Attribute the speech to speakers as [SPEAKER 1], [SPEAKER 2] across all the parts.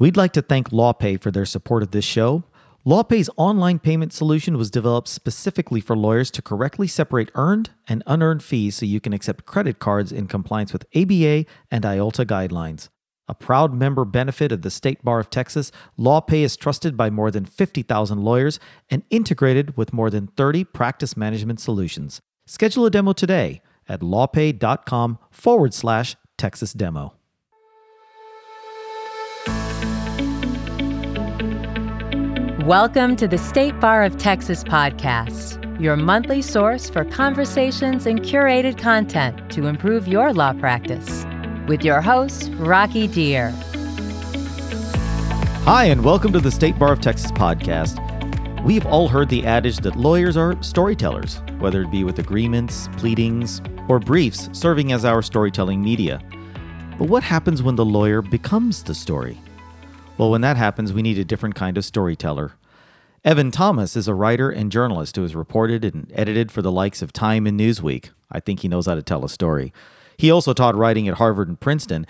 [SPEAKER 1] We'd like to thank LawPay for their support of this show. LawPay's online payment solution was developed specifically for lawyers to correctly separate earned and unearned fees so you can accept credit cards in compliance with ABA and IOLTA guidelines. A proud member benefit of the State Bar of Texas, LawPay is trusted by more than 50,000 lawyers and integrated with more than 30 practice management solutions. Schedule a demo today at lawpay.com forward slash Texas demo.
[SPEAKER 2] Welcome to the State Bar of Texas podcast, your monthly source for conversations and curated content to improve your law practice. With your host, Rocky Dhir.
[SPEAKER 1] Hi, and welcome to the State Bar of Texas podcast. We've all heard the adage that lawyers are storytellers, whether it be with agreements, pleadings, or briefs serving as our storytelling media. But what happens when the lawyer becomes the story? Well, when that happens, we need a different kind of storyteller. Evan Thomas is a writer and journalist who has reported and edited for the likes of Time and Newsweek. I think he knows how to tell a story. He also taught writing at Harvard and Princeton.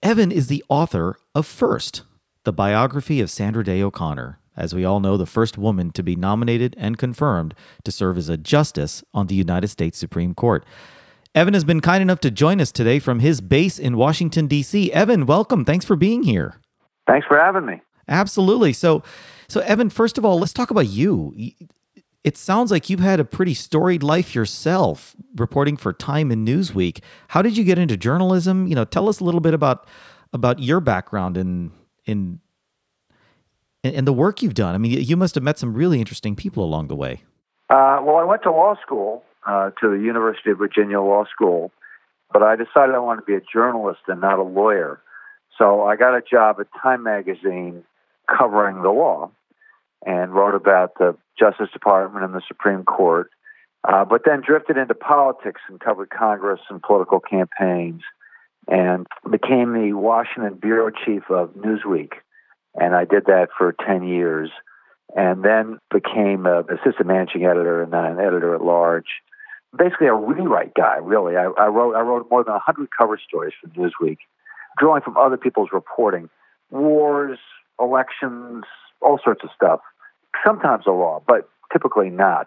[SPEAKER 1] Evan is the author of First, the biography of Sandra Day O'Connor, as we all know, the first woman to be nominated and confirmed to serve as a justice on the United States Supreme Court. Evan has been kind enough to join us today from his base in Washington, D.C. Evan, welcome. Thanks for being here.
[SPEAKER 3] Thanks for having me.
[SPEAKER 1] Absolutely. So, so Evan, first of all, let's talk about you. It sounds like you've had a pretty storied life yourself, reporting for Time and Newsweek. How did you get into journalism? You know, tell us a little bit about about your background in in in the work you've done. I mean, you must have met some really interesting people along the way.
[SPEAKER 3] Uh, well, I went to law school, uh, to the University of Virginia Law School, but I decided I wanted to be a journalist and not a lawyer. So I got a job at Time Magazine covering the law and wrote about the Justice Department and the Supreme Court, uh, but then drifted into politics and covered Congress and political campaigns and became the Washington bureau chief of Newsweek. And I did that for 10 years and then became an assistant managing editor and then an editor at large. Basically, a rewrite guy, really. I, I wrote I wrote more than 100 cover stories for Newsweek drawing from other people's reporting, wars, elections, all sorts of stuff. Sometimes the law, but typically not.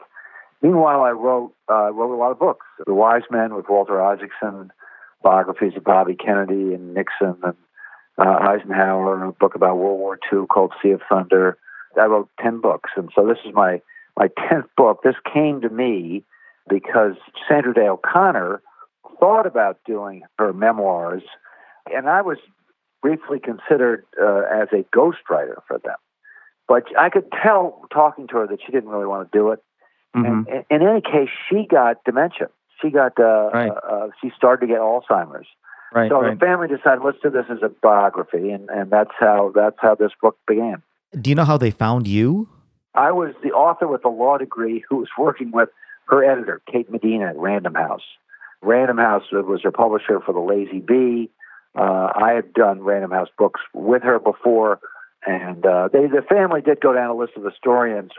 [SPEAKER 3] Meanwhile, I wrote uh, wrote a lot of books. The Wise Men with Walter Isaacson, biographies of Bobby Kennedy and Nixon and uh, Eisenhower, a book about World War II called Sea of Thunder. I wrote ten books, and so this is my my tenth book. This came to me because Sandra Day O'Connor thought about doing her memoirs and I was briefly considered uh, as a ghostwriter for them. But I could tell talking to her that she didn't really want to do it. Mm-hmm. And, in any case, she got dementia. She got uh, right. uh, uh, she started to get Alzheimer's. Right, so right. the family decided let's do this as a biography, and, and that's how that's how this book began.
[SPEAKER 1] Do you know how they found you?
[SPEAKER 3] I was the author with a law degree who was working with her editor, Kate Medina at Random House. Random House was her publisher for The Lazy B, uh, I had done Random House books with her before, and uh, they the family did go down a list of historians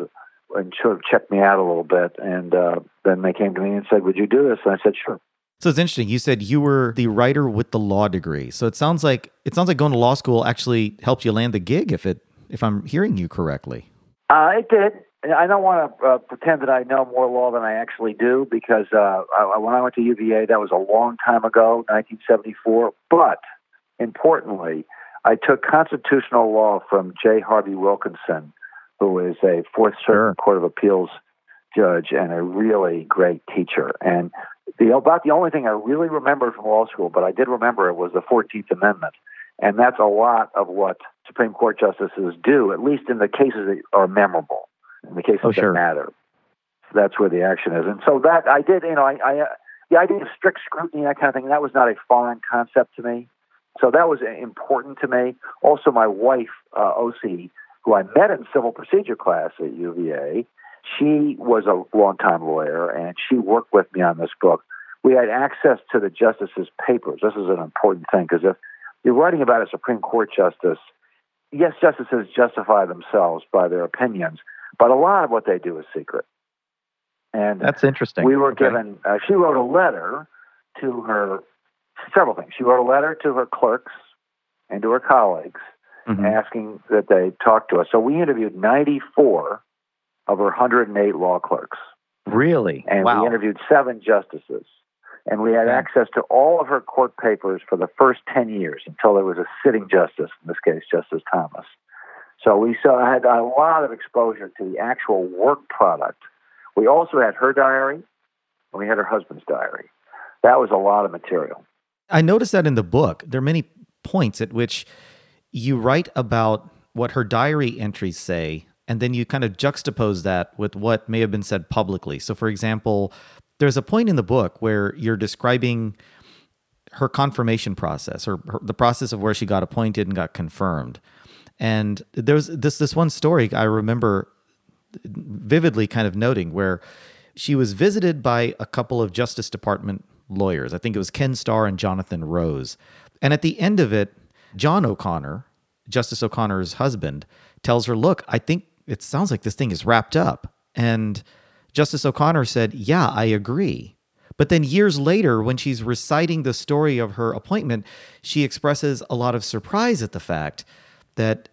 [SPEAKER 3] and sort of checked me out a little bit, and uh, then they came to me and said, "Would you do this?" And I said, "Sure."
[SPEAKER 1] So it's interesting. You said you were the writer with the law degree. So it sounds like it sounds like going to law school actually helped you land the gig. If it if I'm hearing you correctly.
[SPEAKER 3] Uh, it did. I don't want to uh, pretend that I know more law than I actually do because uh, I, when I went to UVA, that was a long time ago, 1974. But importantly, I took constitutional law from J. Harvie Wilkinson, who is a Fourth Circuit Court of Appeals judge and a really great teacher. And the about the only thing I really remember from law school, but I did remember it was the Fourteenth Amendment, and that's a lot of what Supreme Court justices do, at least in the cases that are memorable in the cases oh, sure. that matter. That's where the action is. And so that I did, you know, I, I uh, the idea of strict scrutiny, and that kind of thing, that was not a foreign concept to me. So that was important to me. Also, my wife, uh, Oscie, who I met in civil procedure class at UVA, she was a longtime lawyer and she worked with me on this book. We had access to the justices' papers. This is an important thing because if you're writing about a Supreme Court justice, yes, justices justify themselves by their opinions, but a lot of what they do is secret.
[SPEAKER 1] And that's interesting.
[SPEAKER 3] We were okay. given. Uh, she wrote a letter to her. Several things. She wrote a letter to her clerks and to her colleagues mm-hmm. asking that they talk to us. So we interviewed 94 of her 108 law clerks.
[SPEAKER 1] Really?
[SPEAKER 3] And
[SPEAKER 1] wow.
[SPEAKER 3] we interviewed seven justices. And we had access to all of her court papers for the first 10 years until there was a sitting justice, in this case, Justice Thomas. So we saw, had a lot of exposure to the actual work product. We also had her diary, and we had her husband's diary. That was a lot of material.
[SPEAKER 1] I noticed that in the book. There are many points at which you write about what her diary entries say, and then you kind of juxtapose that with what may have been said publicly. So, for example, there's a point in the book where you're describing her confirmation process or the process of where she got appointed and got confirmed. And there's this this one story I remember vividly kind of noting where she was visited by a couple of Justice Department lawyers. I think it was Ken Starr and Jonathan Rose. And at the end of it, John O'Connor, Justice O'Connor's husband, tells her, Look, I think it sounds like this thing is wrapped up. And Justice O'Connor said, Yeah, I agree. But then years later, when she's reciting the story of her appointment, she expresses a lot of surprise at the fact that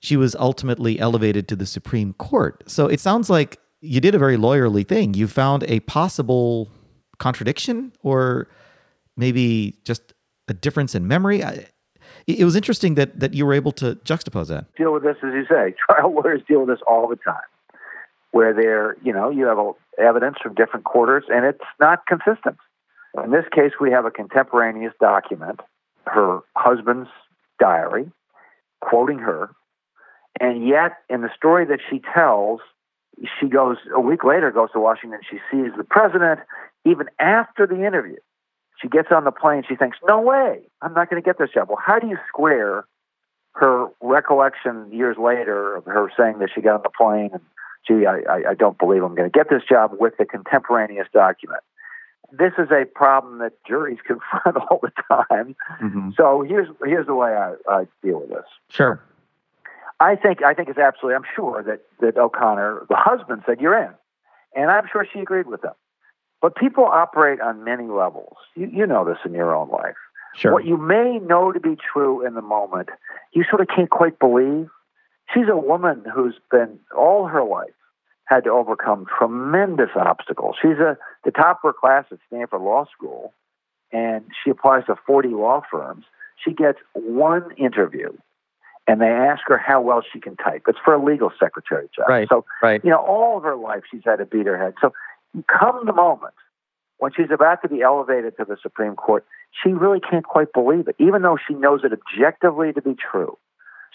[SPEAKER 1] she was ultimately elevated to the Supreme Court. So it sounds like you did a very lawyerly thing. You found a possible contradiction or maybe just a difference in memory. I, it was interesting that that you were able to juxtapose that.
[SPEAKER 3] Deal with this, as you say. Trial lawyers deal with this all the time where they're, you know, you have evidence from different quarters and it's not consistent. In this case, we have a contemporaneous document, her husband's diary, quoting her. And yet, in the story that she tells, she goes a week later, goes to Washington. She sees the president. Even after the interview, she gets on the plane. She thinks, "No way, I'm not going to get this job." Well, how do you square her recollection years later of her saying that she got on the plane and gee, I, I don't believe I'm going to get this job with the contemporaneous document. This is a problem that juries confront all the time. Mm-hmm. So here's here's the way I, I deal with this.
[SPEAKER 1] Sure.
[SPEAKER 3] I think I think it's absolutely. I'm sure that that O'Connor, the husband, said you're in, and I'm sure she agreed with them. But people operate on many levels. You, you know this in your own life.
[SPEAKER 1] Sure.
[SPEAKER 3] What you may know to be true in the moment, you sort of can't quite believe. She's a woman who's been all her life had to overcome tremendous obstacles. She's a the top of her class at Stanford Law School, and she applies to 40 law firms. She gets one interview, and they ask her how well she can type. It's for a legal secretary job.
[SPEAKER 1] Right.
[SPEAKER 3] So,
[SPEAKER 1] right.
[SPEAKER 3] you know, all of her life she's had to beat her head. So, come the moment when she's about to be elevated to the Supreme Court, she really can't quite believe it, even though she knows it objectively to be true.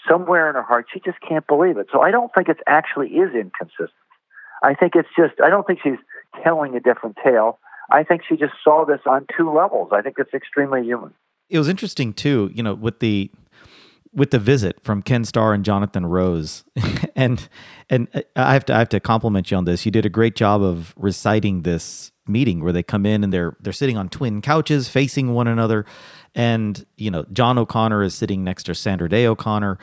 [SPEAKER 3] Somewhere in her heart, she just can't believe it. So I don't think it actually is inconsistent. I think it's just, I don't think she's telling a different tale. I think she just saw this on two levels. I think it's extremely human.
[SPEAKER 1] It was interesting too, you know, with the with the visit from Ken Starr and Jonathan Rose, and and uh, I have to I have to compliment you on this. You did a great job of reciting this meeting where they come in and they're they're sitting on twin couches facing one another, and you know John O'Connor is sitting next to Sandra Day O'Connor,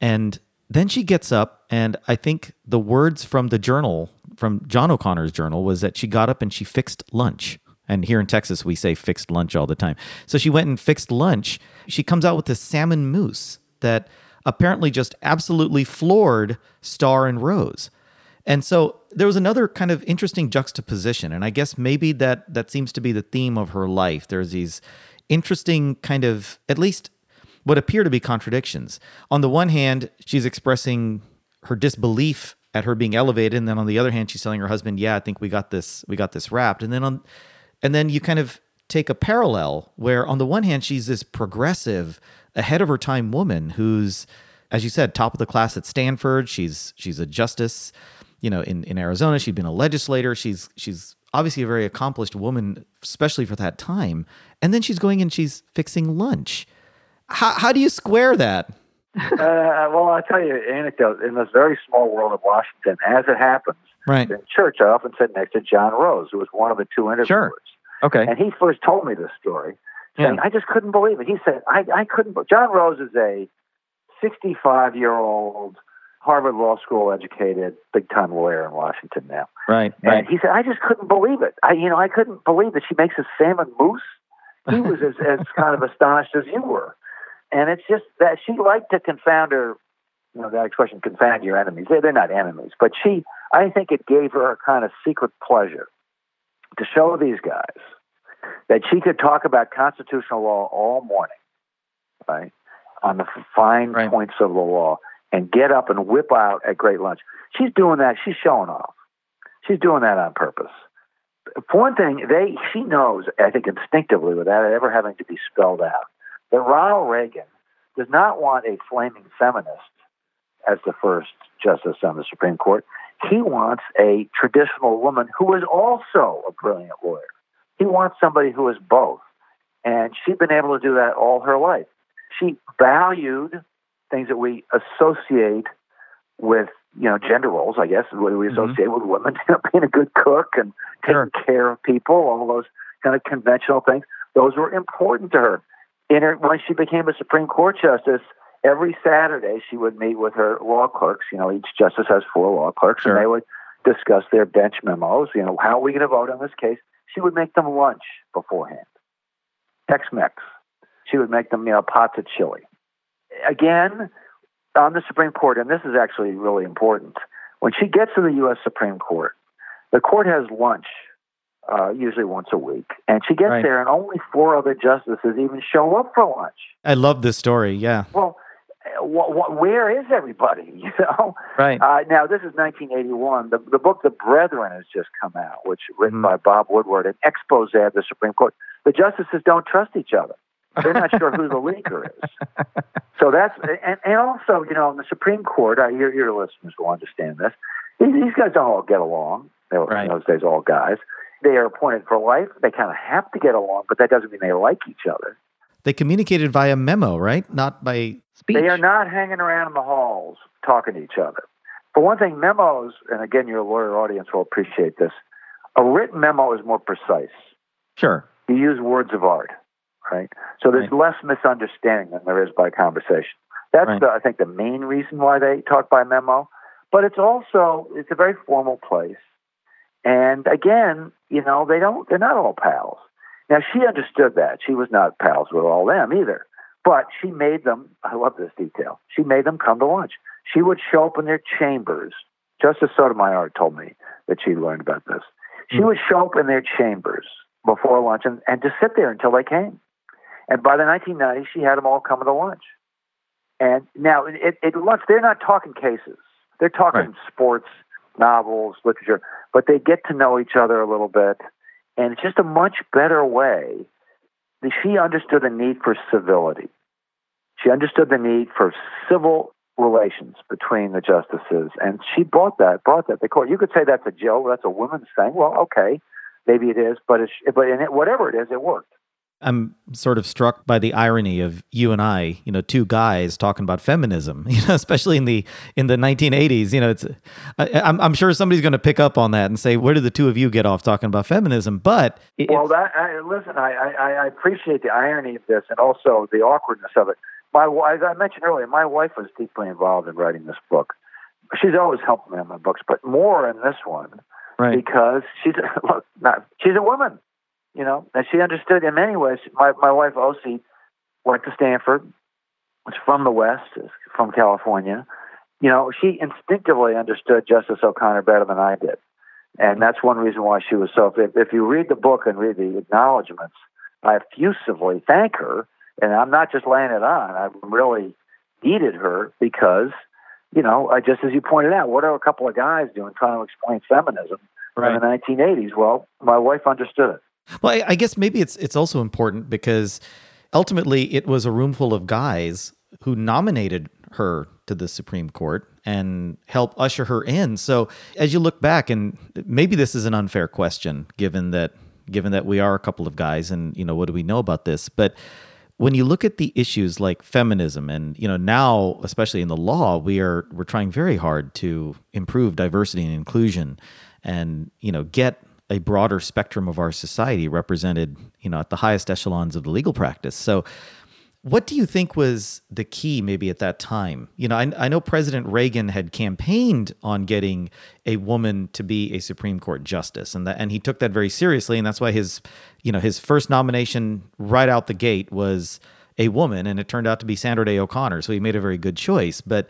[SPEAKER 1] and then she gets up, and I think the words from the journal, from John O'Connor's journal, was that she got up and she fixed lunch. And here in Texas, we say fixed lunch all the time. So she went and fixed lunch. She comes out with this salmon mousse that apparently just absolutely floored Starr and Rose. And so there was another kind of interesting juxtaposition. And I guess maybe that that seems to be the theme of her life. There's these interesting kind of, at least what appear to be contradictions. On the one hand, she's expressing her disbelief at her being elevated, and then on the other hand, she's telling her husband, "Yeah, I think we got this, we got this wrapped." And then on, and then you kind of take a parallel where, on the one hand, she's this progressive, ahead of her time woman who's, as you said, top of the class at Stanford. She's she's a justice, you know, in in Arizona. She'd been a legislator. She's she's obviously a very accomplished woman, especially for that time. And then she's going and she's fixing lunch how, how do you square that?
[SPEAKER 3] uh, well, I'll tell you an anecdote. In this very small world of Washington, as it happens,
[SPEAKER 1] right.
[SPEAKER 3] in church, I often sit next to John Rose, who was one of the two interviewers.
[SPEAKER 1] Sure. Okay.
[SPEAKER 3] And he first told me this story. Saying, yeah. I just couldn't believe it. He said, I, I couldn't. John Rose is a 65 year old Harvard Law School educated, big time lawyer in Washington now.
[SPEAKER 1] Right.
[SPEAKER 3] And
[SPEAKER 1] right.
[SPEAKER 3] he said, I just couldn't believe it. I, you know, I couldn't believe that she makes a salmon mousse. He was as, as kind of astonished as you were. And it's just that she liked to confound her. You know that expression, "confound your enemies." They're, they're not enemies, but she. I think it gave her a kind of secret pleasure to show these guys that she could talk about constitutional law all morning, right, on the fine
[SPEAKER 1] right.
[SPEAKER 3] points of the law, and get up and whip out at great lunch. She's doing that. She's showing off. She's doing that on purpose. For one thing, they she knows, I think instinctively, without it ever having to be spelled out, that Ronald Reagan does not want a flaming feminist as the first justice on the Supreme Court. He wants a traditional woman who is also a brilliant lawyer. He wants somebody who is both. And she'd been able to do that all her life. She valued things that we associate with, you know, gender roles, I guess, what we associate mm-hmm. with women, you know, being a good cook and taking sure. care of people, all those kind of conventional things. Those were important to her. In her, when she became a Supreme Court justice, every Saturday she would meet with her law clerks. You know, each justice has four law clerks, sure. and they would discuss their bench memos. You know, how are we going to vote on this case? She would make them lunch beforehand, Tex-Mex. She would make them, you know, pots of chili. Again, on the Supreme Court, and this is actually really important. When she gets to the U.S. Supreme Court, the court has lunch uh, usually once a week. And she gets right. there, and only four other justices even show up for lunch.
[SPEAKER 1] I love this story. Yeah.
[SPEAKER 3] Well, wh- wh- where is everybody? You know.
[SPEAKER 1] Right.
[SPEAKER 3] Uh, now this is 1981. The the book The Brethren has just come out, which written mm. by Bob Woodward, an expose of the Supreme Court. The justices don't trust each other. They're not sure who the leaker is. So that's and, and also you know in the Supreme Court, uh, your your listeners will understand this. These, these guys don't all get along. They were right. in those days all guys. They are appointed for life. They kind of have to get along, but that doesn't mean they like each other.
[SPEAKER 1] They communicated via memo, right? Not by speech.
[SPEAKER 3] They are not hanging around in the halls talking to each other. For one thing, memos, and again, your lawyer audience will appreciate this. A written memo is more precise.
[SPEAKER 1] Sure.
[SPEAKER 3] You use words of art, right? So there's right. less misunderstanding than there is by conversation. That's, right. the, I think, the main reason why they talk by memo. But it's also it's a very formal place. And again, you know, they don't, they're not all pals. Now, she understood that. She was not pals with all them either. But she made them, I love this detail, she made them come to lunch. She would show up in their chambers. Justice Sotomayor told me that she learned about this. She mm. would show up in their chambers before lunch and, and just sit there until they came. And by the 1990s, she had them all coming to lunch. And now, at lunch, they're not talking cases. They're talking right. sports, novels, literature, but they get to know each other a little bit. And it's just a much better way. She understood the need for civility. She understood the need for civil relations between the justices, and she brought that, brought that to court. You could say that's a Jill, that's a woman's thing. Well, okay, maybe it is, but it's, but in it, whatever it is, it worked.
[SPEAKER 1] I'm sort of struck by the irony of you and I, you know, two guys talking about feminism, you know, especially in the in the 1980s. You know, it's I, am I'm sure somebody's going to pick up on that and say, where did the two of you get off talking about feminism? But
[SPEAKER 3] well, that I, listen, I, I I appreciate the irony of this and also the awkwardness of it. My as I mentioned earlier, my wife was deeply involved in writing this book. She's always helped me on my books, but more in this one
[SPEAKER 1] right.
[SPEAKER 3] because she's look, not, she's a woman you know, and she understood in many ways. My my wife Oscie went to Stanford, was from the West, from California. You know, she instinctively understood Justice O'Connor better than I did, and that's one reason why she was so. If, if you read the book and read the acknowledgments, I effusively thank her, and I'm not just laying it on. I really needed her because, you know, I, just as you pointed out, what are a couple of guys doing trying to explain feminism right. in the 1980s? Well, my wife understood it.
[SPEAKER 1] Well, I, I guess maybe it's it's also important because ultimately it was a room full of guys who nominated her to the Supreme Court and helped usher her in. So as you look back, and maybe this is an unfair question, given that given that we are a couple of guys, and you know what do we know about this, but when you look at the issues like feminism and you know now especially in the law we are we're trying very hard to improve diversity and inclusion and you know get a broader spectrum of our society represented, you know, at the highest echelons of the legal practice. So, what do you think was the key maybe at that time? You know, I, I know President Reagan had campaigned on getting a woman to be a Supreme Court justice, and that and he took that very seriously, and that's why his, you know, his first nomination right out the gate was a woman, and it turned out to be Sandra Day O'Connor. So he made a very good choice. But,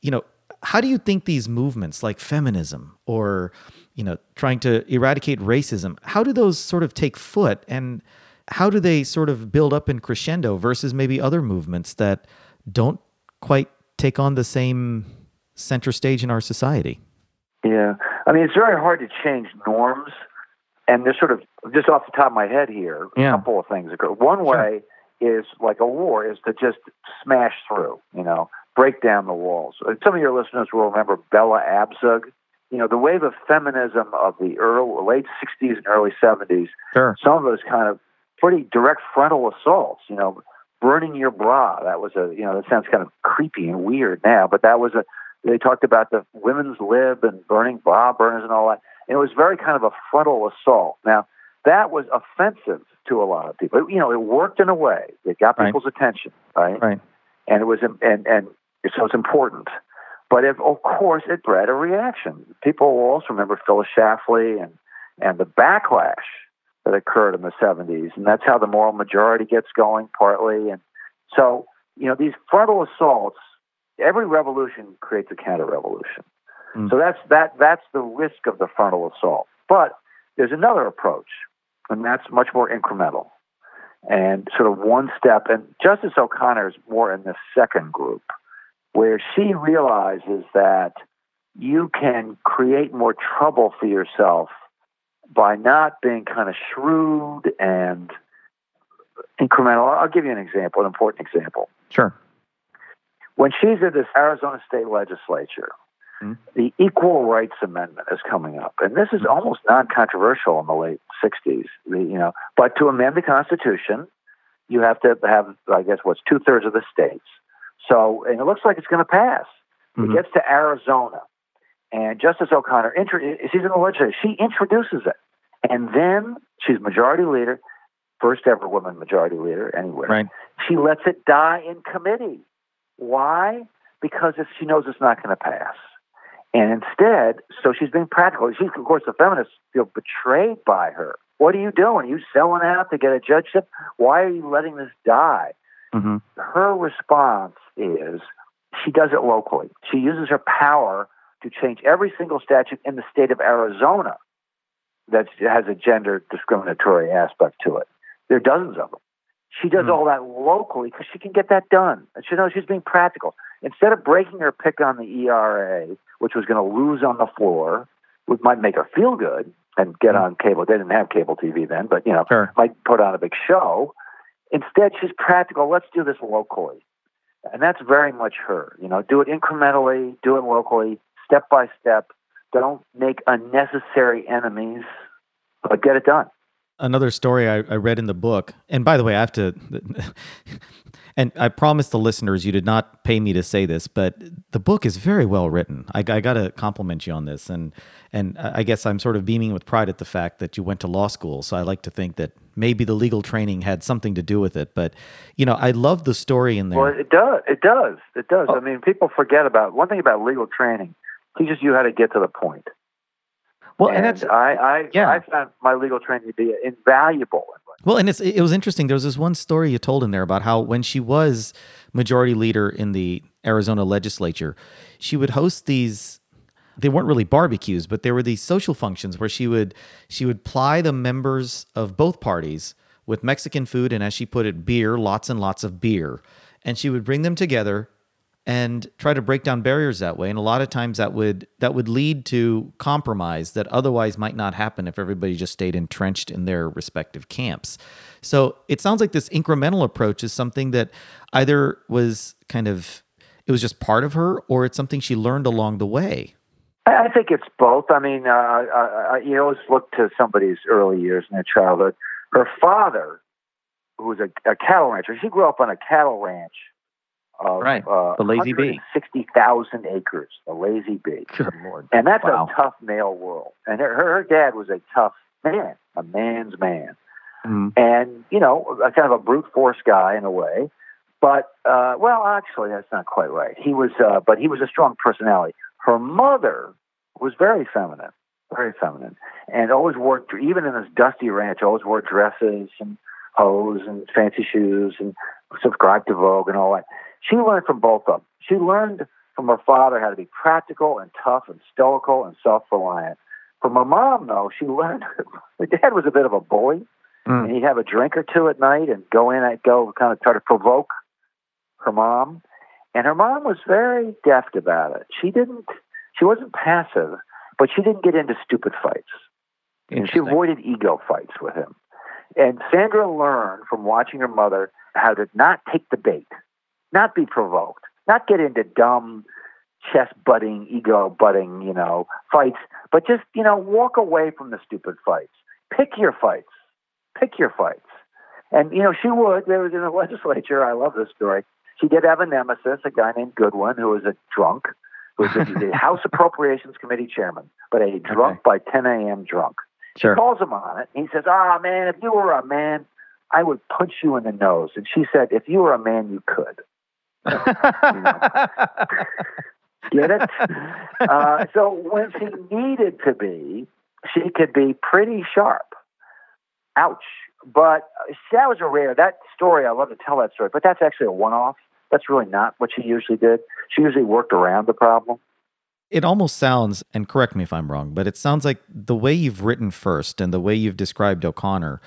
[SPEAKER 1] you know, how do you think these movements like feminism or, you know, trying to eradicate racism, how do those sort of take foot and how do they sort of build up in crescendo versus maybe other movements that don't quite take on the same center stage in our society?
[SPEAKER 3] Yeah. I mean, it's very hard to change norms. And there's sort of, just off the top of my head here,
[SPEAKER 1] Yeah.
[SPEAKER 3] a couple of things occur. One way is like a war is to just smash through, you know, break down the walls. Some of your listeners will remember Bella Abzug. You know, the wave of feminism of the early, late 60s and early 70s,
[SPEAKER 1] Sure.
[SPEAKER 3] some of those kind of pretty direct frontal assaults, you know, burning your bra. That was a, you know, that sounds kind of creepy and weird now, but that was a, they talked about the women's lib and burning bra burners and all that. And it was very kind of a frontal assault. Now, that was offensive to a lot of people. You know, it worked in a way. It got
[SPEAKER 1] Right.
[SPEAKER 3] people's attention, right?
[SPEAKER 1] Right.
[SPEAKER 3] And it was, and, and so it's important. But if, of course, it bred a reaction. People will also remember Phyllis Schlafly and, and the backlash that occurred in the 70s. And that's how the moral majority gets going, partly. And so, you know, these frontal assaults, every revolution creates a counter revolution.
[SPEAKER 1] Mm.
[SPEAKER 3] So that's, that, that's the risk of the frontal assault. But there's another approach, and that's much more incremental and sort of one step. And Justice O'Connor is more in the second group, where she realizes that you can create more trouble for yourself by not being kind of shrewd and incremental. I'll give you an example, an important example.
[SPEAKER 1] Sure.
[SPEAKER 3] When she's at this Arizona state legislature,
[SPEAKER 1] Mhm.
[SPEAKER 3] the Equal Rights Amendment is coming up, and this is almost non-controversial in the late '60s. The, you know, but to amend the Constitution, you have to have, I guess, what's two thirds of the states. So, and it looks like it's going to pass.
[SPEAKER 1] Mhm.
[SPEAKER 3] It gets to Arizona, and Justice O'Connor, she's in the legislature. She introduces it, and then she's majority leader, first ever woman majority leader anywhere.
[SPEAKER 1] Right.
[SPEAKER 3] She lets it die in committee. Why? Because if she knows it's not going to pass. And instead, so she's being practical. She's, of course, the feminists feel betrayed by her. What are you doing? Are you selling out to get a judgeship? Why are you letting this die?
[SPEAKER 1] Mm-hmm.
[SPEAKER 3] Her response is she does it locally. She uses her power to change every single statute in the state of Arizona that has a gender discriminatory aspect to it. There are dozens of them. She does
[SPEAKER 1] Hmm.
[SPEAKER 3] all that locally because she can get that done. And she knows she's being practical. Instead of breaking her pick on the ERA, which was going to lose on the floor, which might make her feel good and get on cable. They didn't have cable TV then, but you know,
[SPEAKER 1] Sure.
[SPEAKER 3] might put on a big show. Instead, she's practical. Let's do this locally. And that's very much her. You know, do it incrementally, do it locally, step by step. Don't make unnecessary enemies, but get it done.
[SPEAKER 1] another story I, I read in the book, and by the way, I have to, and I promise the listeners you did not pay me to say this, but the book is very well written. I, I got to compliment you on this, and and I guess I'm sort of beaming with pride at the fact that you went to law school. So I like to think that maybe the legal training had something to do with it. But you know, I love the story in there.
[SPEAKER 3] Well, it does. It does. It does.
[SPEAKER 1] Oh.
[SPEAKER 3] I mean, people forget about one thing about legal training teaches you how to get to the point.
[SPEAKER 1] well,
[SPEAKER 3] and
[SPEAKER 1] that's
[SPEAKER 3] I, I,
[SPEAKER 1] yeah.
[SPEAKER 3] I found my legal training to be invaluable.
[SPEAKER 1] Well, and it's it was interesting. There was this one story you told in there about how when she was majority leader in the Arizona legislature, she would host these they weren't really barbecues, but there were these social functions where she would she would ply the members of both parties with Mexican food and as she put it beer, lots and lots of beer. And she would bring them together and try to break down barriers that way. And a lot of times that would that would lead to compromise that otherwise might not happen if everybody just stayed entrenched in their respective camps. So it sounds like this incremental approach is something that either was kind of it was just part of her or it's something she learned along the way
[SPEAKER 3] I think it's both. I mean, uh, I, I, you always look to somebody's early years in their childhood. Her father, who was a, a cattle rancher, she grew up on a cattle ranch. Of,
[SPEAKER 1] Right.
[SPEAKER 3] uh,
[SPEAKER 1] The Lazy B.
[SPEAKER 3] sixty thousand acres, the Lazy B.
[SPEAKER 1] good lord
[SPEAKER 3] And that's
[SPEAKER 1] Wow.
[SPEAKER 3] a tough male world. And her, her, her dad was a tough man, a man's man. and you know, a kind of a brute force guy in a way. But uh, well, actually, that's not quite right. He was, uh, but he was a strong personality. Her mother was very feminine, very feminine, and always wore, even in this dusty ranch, always wore dresses. And hose and fancy shoes and subscribed to Vogue and all that. She learned from both of them. She learned from her father how to be practical and tough and stoical and self-reliant. From her mom, though, she learned her dad was a bit of a bully, mm. and he'd have a drink or two at night and go in and go kind of try to provoke her mom. And her mom was very deft about it. She didn't. She wasn't passive, but she didn't get into stupid fights. And she avoided ego fights with him. And Sandra learned from watching her mother how to not take the bait, not be provoked, not get into dumb chest butting, ego butting, you know, fights, but just, you know, walk away from the stupid fights. Pick your fights. Pick your fights. And, you know, she would. There was in the legislature, I love this story. She did have a nemesis, a guy named Goodwin, who was a drunk, who was the House Appropriations Committee chairman, but a drunk okay. by 10 a.m. drunk.
[SPEAKER 1] Sure.
[SPEAKER 3] He calls him on it. and He says, "Ah, oh, man, if you were a man, I would punch you in the nose." And she said, "If you were a man, you could." Get it? Uh, so when she needed to be, she could be pretty sharp. Ouch. But uh, that was a rare, that story, I love to tell that story, but that's actually a one off. That's really not what she usually did. She usually worked around the problem.
[SPEAKER 1] It almost sounds, and correct me if I'm wrong, but it sounds like the way you've written first and the way you've described O'Connor.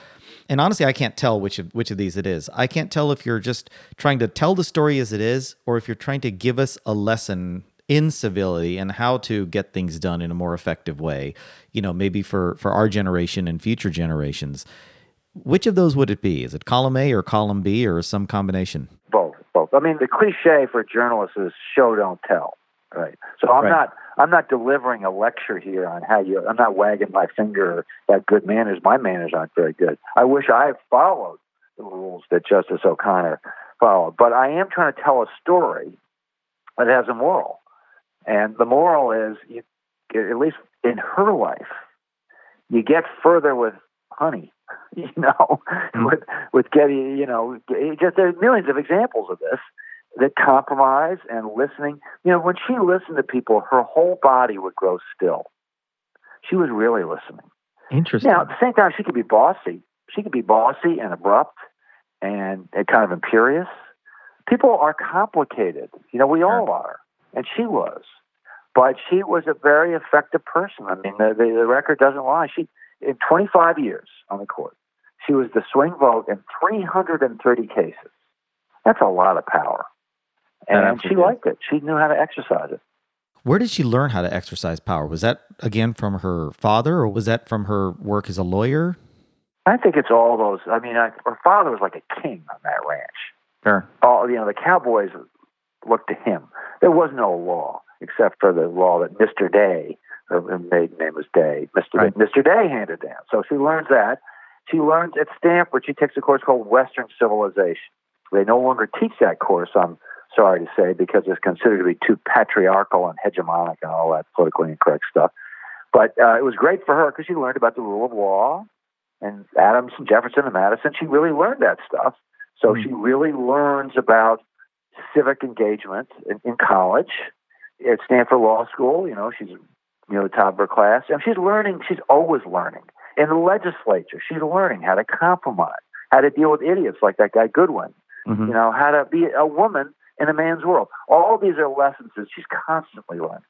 [SPEAKER 1] And honestly, I can't tell which of which of these it is. I can't tell if you're just trying to tell the story as it is, or if you're trying to give us a lesson in civility and how to get things done in a more effective way. You know, maybe for for our generation and future generations. Which of those would it be? Is it column A or column B or some combination?
[SPEAKER 3] Both, both. I mean, the cliche for journalists is show don't tell. Right. So I'm right. not I'm not delivering a lecture here on how you I'm not wagging my finger at good manners. My manners aren't very good. I wish I had followed the rules that Justice O'Connor followed. But I am trying to tell a story that has a moral. And the moral is you, at least in her life, you get further with honey, you know, mm-hmm. with with getting, you know, just there's millions of examples of this that compromise and listening. You know, when she listened to people, her whole body would grow still. She was really listening.
[SPEAKER 1] Interesting.
[SPEAKER 3] Now, at the same time, she could be bossy. She could be bossy and abrupt and, and kind of imperious. People are complicated. You know, we all are. And she was. But she was a very effective person. I mean, the, the, the record doesn't lie. She, in 25 years on the court, she was the swing vote in 330 cases. That's a lot of power and she liked it. She knew how to exercise it.
[SPEAKER 1] Where did she learn how to exercise power? Was that again from her father, or was that from her work as a lawyer?
[SPEAKER 3] I think it's all those. I mean, I, her father was like a king on that ranch.
[SPEAKER 1] Sure.
[SPEAKER 3] All you know, the cowboys looked to him. There was no law except for the law that Mister Day, her maiden name was Day, Mister right. Mister Day handed down. So she learns that. She learns at Stanford. She takes a course called Western Civilization. They no longer teach that course I'm sorry to say, because it's considered to be too patriarchal and hegemonic and all that politically incorrect stuff. But uh, it was great for her because she learned about the rule of law and Adams and Jefferson and Madison. She really learned that stuff. So mm-hmm. she really learns about civic engagement in, in college at Stanford Law School. You know, she's you know the top of her class, and she's learning. She's always learning. In the legislature, she's learning how to compromise, how to deal with idiots like that guy Goodwin. Mm-hmm. You know, how to be a woman in a man's world. All these are lessons that she's constantly learning.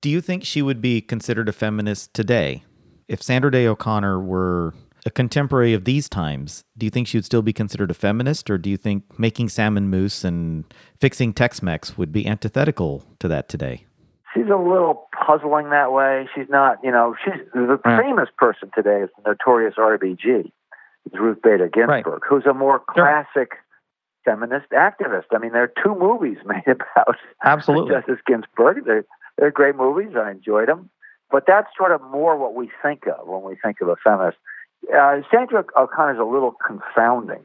[SPEAKER 1] Do you think she would be considered a feminist today? If Sandra Day O'Connor were a contemporary of these times, do you think she would still be considered a feminist, or do you think making salmon mousse and fixing Tex-Mex would be antithetical to that today?
[SPEAKER 3] She's a little puzzling that way. She's not, you know, she's the mm. famous person today is the notorious RBG. It's Ruth Bader Ginsburg, right. who's a more classic feminist activist. I mean, there are two movies made about
[SPEAKER 1] absolutely
[SPEAKER 3] Justice Ginsburg. They're they're great movies. I enjoyed them, but that's sort of more what we think of when we think of a feminist. Uh, Sandra O'Connor is a little confounding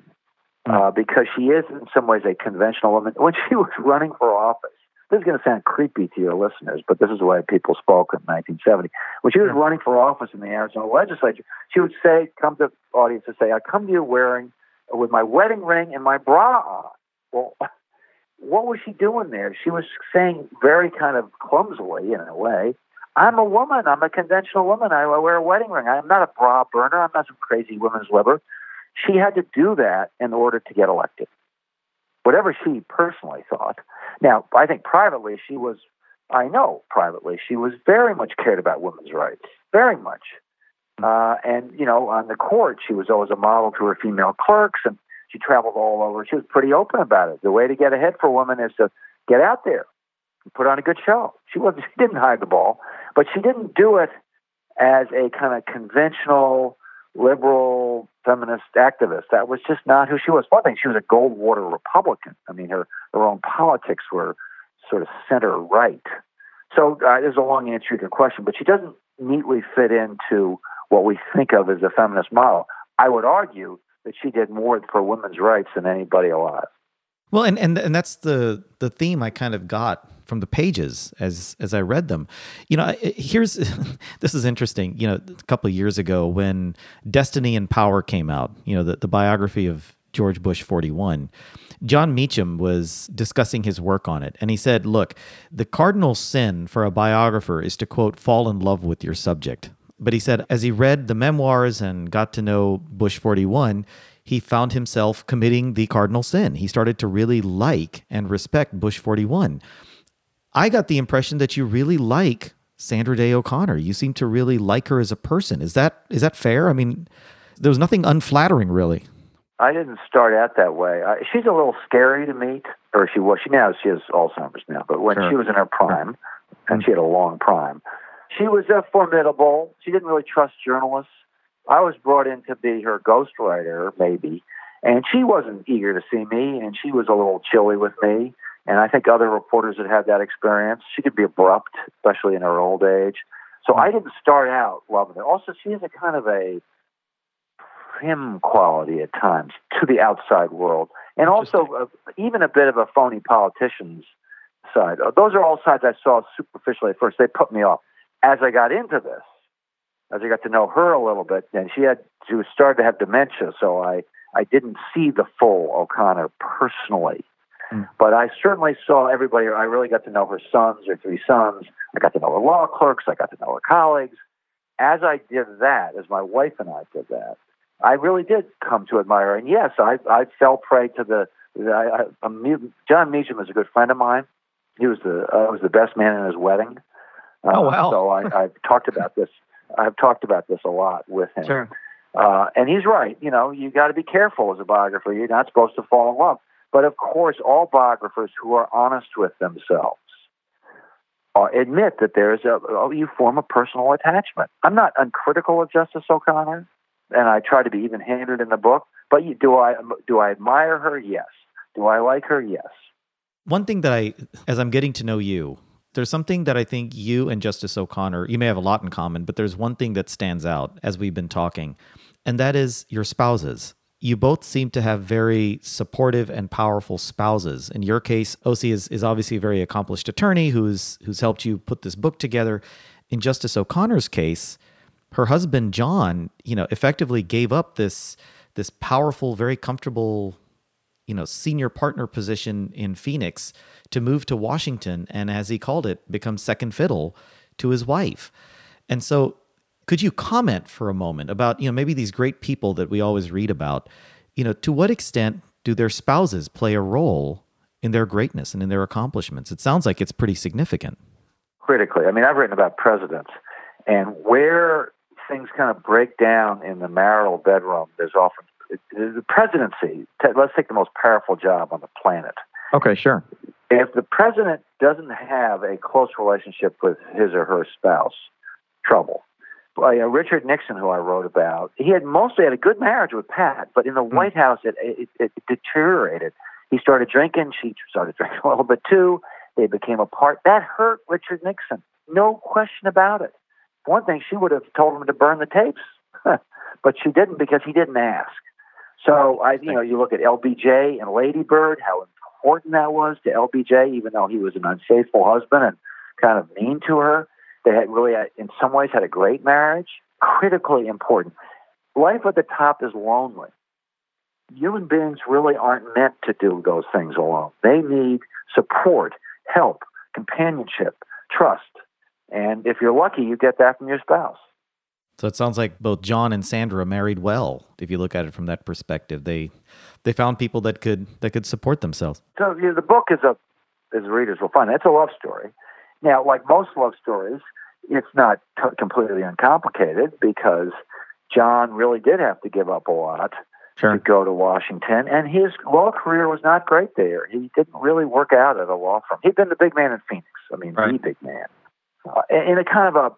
[SPEAKER 3] hmm. uh, because she is, in some ways, a conventional woman. When she was running for office, this is going to sound creepy to your listeners, but this is the way people spoke in 1970. When she was running for office in the Arizona legislature, she would say, come to the audience and say, I come to you wearing with my wedding ring and my bra on. Well, what was she doing there? She was saying very kind of clumsily, in a way, I'm a woman. I'm a conventional woman. I wear a wedding ring. I'm not a bra burner. I'm not some crazy women's liver. She had to do that in order to get elected. Whatever she personally thought. Now, I think privately she was, I know privately, she was very much cared about women's rights, very much. Uh, and, you know, on the court, she was always a model to her female clerks and she traveled all over. She was pretty open about it. The way to get ahead for women is to get out there and put on a good show. She wasn't, she didn't hide the ball, but she didn't do it as a kind of conventional liberal feminist activist. That was just not who she was. One thing, she was a Goldwater Republican. I mean, her, her own politics were sort of center right. So uh, there's a long answer to your question, but she doesn't neatly fit into what we think of as a feminist model. I would argue that she did more for women's rights than anybody alive.
[SPEAKER 1] Well, and, and and that's the the theme I kind of got from the pages as as I read them. You know, here's this is interesting. You know, a couple of years ago when Destiny and Power came out, you know, the, the biography of George Bush 41, Jon Meacham was discussing his work on it, and he said, "Look, the cardinal sin for a biographer is to quote fall in love with your subject." But he said, as he read the memoirs and got to know Bush 41, he found himself committing the cardinal sin. He started to really like and respect Bush 41. I got the impression that you really like Sandra Day O'Connor. You seem to really like her as a person. Is that is that fair? I mean, there was nothing unflattering really.
[SPEAKER 3] I didn't start out that way. I, she's a little scary to meet, or she was. She now she has Alzheimer's now, but when sure. she was in her prime, and she had a long prime, she was uh, formidable. She didn't really trust journalists. I was brought in to be her ghostwriter, maybe, and she wasn't eager to see me, and she was a little chilly with me. And I think other reporters had had that experience. She could be abrupt, especially in her old age. So I didn't start out loving her. Also, she has a kind of a prim quality at times to the outside world, and also uh, even a bit of a phony politician's side. Those are all sides I saw superficially at first. They put me off as I got into this, as I got to know her a little bit, and she had she was starting to have dementia, so I I didn't see the full O'Connor personally. Mm. But I certainly saw everybody. I really got to know her sons, her three sons. I got to know her law clerks. I got to know her colleagues. As I did that, as my wife and I did that, I really did come to admire her. And yes, I I fell prey to the. I, I, Jon Meacham is a good friend of mine. He was the uh, was the best man in his wedding.
[SPEAKER 1] Uh, oh wow!
[SPEAKER 3] So I, I've talked about this. I've talked about this a lot with him.
[SPEAKER 1] Sure.
[SPEAKER 3] Uh, and he's right. You know, you got to be careful as a biographer. You're not supposed to fall in love. But of course, all biographers who are honest with themselves uh, admit that there is a oh, you form a personal attachment. I'm not uncritical of Justice O'Connor, and I try to be even-handed in the book. But you, do I do I admire her? Yes. Do I like her? Yes.
[SPEAKER 1] One thing that I, as I'm getting to know you, there's something that I think you and Justice O'Connor, you may have a lot in common, but there's one thing that stands out as we've been talking, and that is your spouses. You both seem to have very supportive and powerful spouses. In your case, Oscie is, is obviously a very accomplished attorney who's who's helped you put this book together. In Justice O'Connor's case, her husband John, you know, effectively gave up this this powerful, very comfortable, you know, senior partner position in Phoenix to move to Washington and, as he called it, become second fiddle to his wife. And so, could you comment for a moment about, you know, maybe these great people that we always read about? You know, to what extent do their spouses play a role in their greatness and in their accomplishments? It sounds like it's pretty significant.
[SPEAKER 3] Critically. I mean, I've written about presidents, and where things kind of break down in the marital bedroom, there's often the presidency. Let's take the most powerful job on the planet.
[SPEAKER 1] Okay, sure
[SPEAKER 3] if the president doesn't have a close relationship with his or her spouse, trouble. Richard Nixon, who I wrote about, he had mostly had a good marriage with Pat, but in the mm. White House, it, it, it deteriorated. He started drinking. She started drinking a little bit too. They became apart. That hurt Richard Nixon. No question about it. One thing, she would have told him to burn the tapes, but she didn't because he didn't ask. So I, you know, you look at LBJ and Lady Bird, how important that was to LBJ, even though he was an unfaithful husband and kind of mean to her. They had really, uh, in some ways, had a great marriage. Critically important. Life at the top is lonely. Human beings really aren't meant to do those things alone. They need support, help, companionship, trust. And if you're lucky, you get that from your spouse.
[SPEAKER 1] So it sounds like both John and Sandra married well. If you look at it from that perspective, they they found people that could that could support themselves.
[SPEAKER 3] So you know, the book is a, as readers will find, it's a love story. Now, like most love stories, it's not t- completely uncomplicated because John really did have to give up a lot
[SPEAKER 1] Sure.
[SPEAKER 3] to go to Washington, and his law career was not great there. He didn't really work out at a law firm. He'd been the big man in Phoenix. I mean, the big man, uh, in a kind of a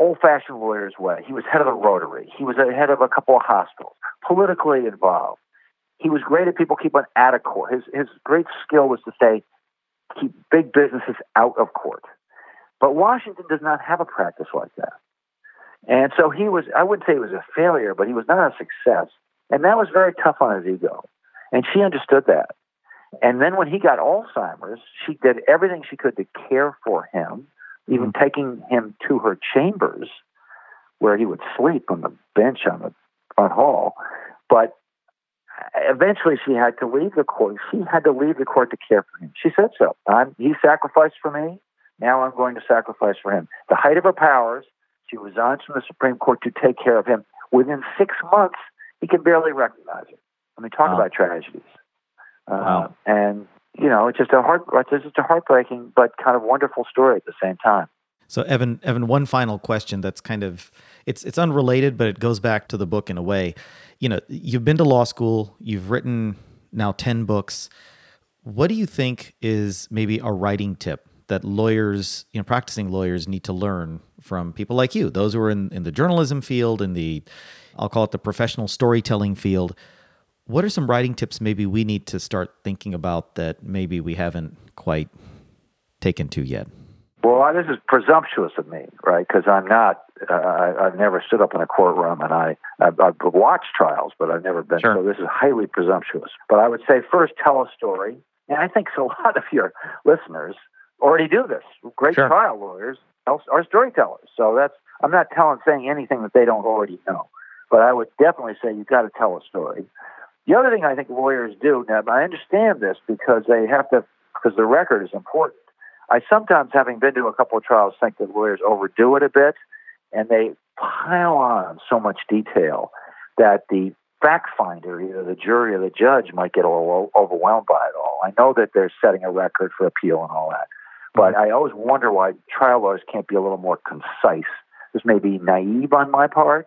[SPEAKER 3] old-fashioned lawyer's way. He was head of the Rotary. He was head of a couple of hospitals. Politically involved. He was great at people keeping out of court. His his great skill was to say, keep big businesses out of court. But Washington does not have a practice like that. And so he was, I wouldn't say he was a failure, but he was not a success. And that was very tough on his ego. And she understood that. And then when he got Alzheimer's, she did everything she could to care for him, even taking him to her chambers where he would sleep on the bench on the front hall. But eventually she had to leave the court. She had to leave the court to care for him. She said so. I'm, he sacrificed for me. Now I'm going to sacrifice for him. The height of her powers, she resigns from the Supreme Court to take care of him. Within six months, he can barely recognize her. I mean, talk
[SPEAKER 1] Wow.
[SPEAKER 3] about tragedies. Uh,
[SPEAKER 1] Wow.
[SPEAKER 3] And you know, it's just a heart, it's just a heartbreaking but kind of wonderful story at the same time.
[SPEAKER 1] So Evan, Evan, one final question that's kind of it's it's unrelated, but it goes back to the book in a way. You know, you've been to law school, you've written now 10 books. What do you think is maybe a writing tip that lawyers, you know, practicing lawyers need to learn from people like you, those who are in, in the journalism field, in the I'll call it the professional storytelling field. What are some writing tips maybe we need to start thinking about that maybe we haven't quite taken to yet?
[SPEAKER 3] Well, this is presumptuous of me, right? Because I'm not. Uh, I, I've never stood up in a courtroom, and I I've, I've watched trials, but I've never been.
[SPEAKER 1] Sure.
[SPEAKER 3] So this is highly presumptuous. But I would say first, tell a story, and I think a lot of your listeners already do this. Great
[SPEAKER 1] Sure.
[SPEAKER 3] trial lawyers are are storytellers. So that's. I'm not telling saying anything that they don't already know, but I would definitely say you've got to tell a story. The other thing I think lawyers do now, I understand this because they have to because the record is important. I sometimes, having been to a couple of trials, think that lawyers overdo it a bit, and they pile on so much detail that the fact finder, either the jury or the judge, might get a little overwhelmed by it all. I know that they're setting a record for appeal and all that, but I always wonder why trial lawyers can't be a little more concise. This may be naive on my part,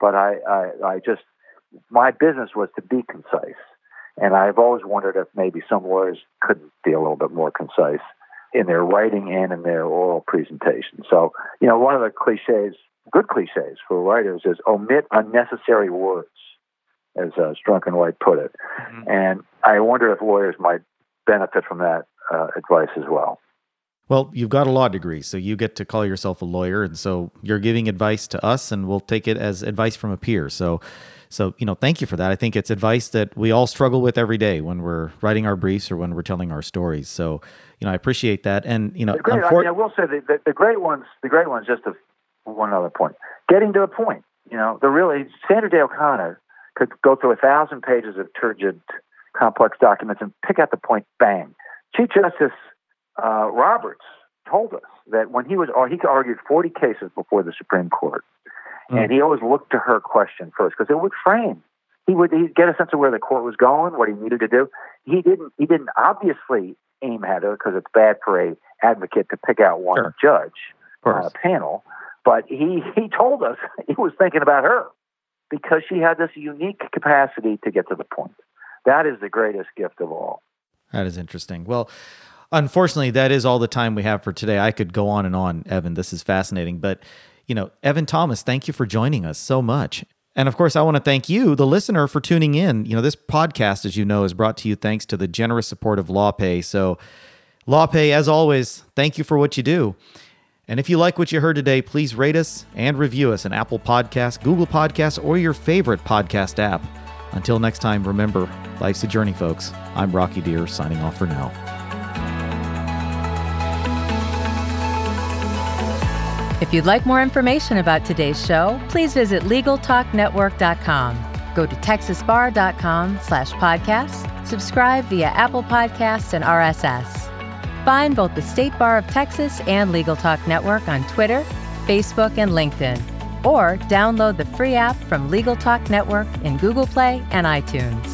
[SPEAKER 3] but I, I, I just my business was to be concise, and I've always wondered if maybe some lawyers couldn't be a little bit more concise in their writing and in their oral presentation. So, you know, one of the cliches, good cliches for writers is omit unnecessary words, as uh, Strunk and White put it. And I wonder if lawyers might benefit from that uh, advice as well.
[SPEAKER 1] Well, you've got a law degree, so you get to call yourself a lawyer, and so you're giving advice to us, and we'll take it as advice from a peer. So, so you know, thank you for that. I think it's advice that we all struggle with every day when we're writing our briefs or when we're telling our stories. So, you know, I appreciate that, and you know,
[SPEAKER 3] great, I, mean, I will say that the, great ones, the great ones, just a, one other point, getting to the point. You know, the really Sandra Day O'Connor could go through a thousand pages of turgid, complex documents and pick out the point. Bang. Chief Justice uh, Roberts told us that when he was, or he argued forty cases before the Supreme Court, and mm. he always looked to her question first because it would frame. He would he'd get a sense of where the court was going, what he needed to do. He didn't. He didn't obviously aim at her because it's bad for a advocate to pick out one
[SPEAKER 1] Sure.
[SPEAKER 3] judge on a
[SPEAKER 1] uh,
[SPEAKER 3] panel. But he he told us he was thinking about her because she had this unique capacity to get to the point. That is the greatest gift of all.
[SPEAKER 1] That is interesting. Well, unfortunately, that is all the time we have for today. I could go on and on, Evan. This is fascinating. But, you know, Evan Thomas, thank you for joining us so much. And of course, I want to thank you, the listener, for tuning in. You know, this podcast, as you know, is brought to you thanks to the generous support of LawPay. So, LawPay, as always, thank you for what you do. And if you like what you heard today, please rate us and review us on Apple Podcasts, Google Podcasts, or your favorite podcast app. Until next time, remember, life's a journey, folks. I'm Rocky Dhir, signing off for now.
[SPEAKER 2] You'd like more information about today's show, please visit LegalTalkNetwork.com. Go to TexasBar.com slash podcasts, subscribe via Apple Podcasts and RSS. Find both the State Bar of Texas and Legal Talk Network on Twitter, Facebook, and LinkedIn. or download the free app from Legal Talk Network in Google Play and iTunes.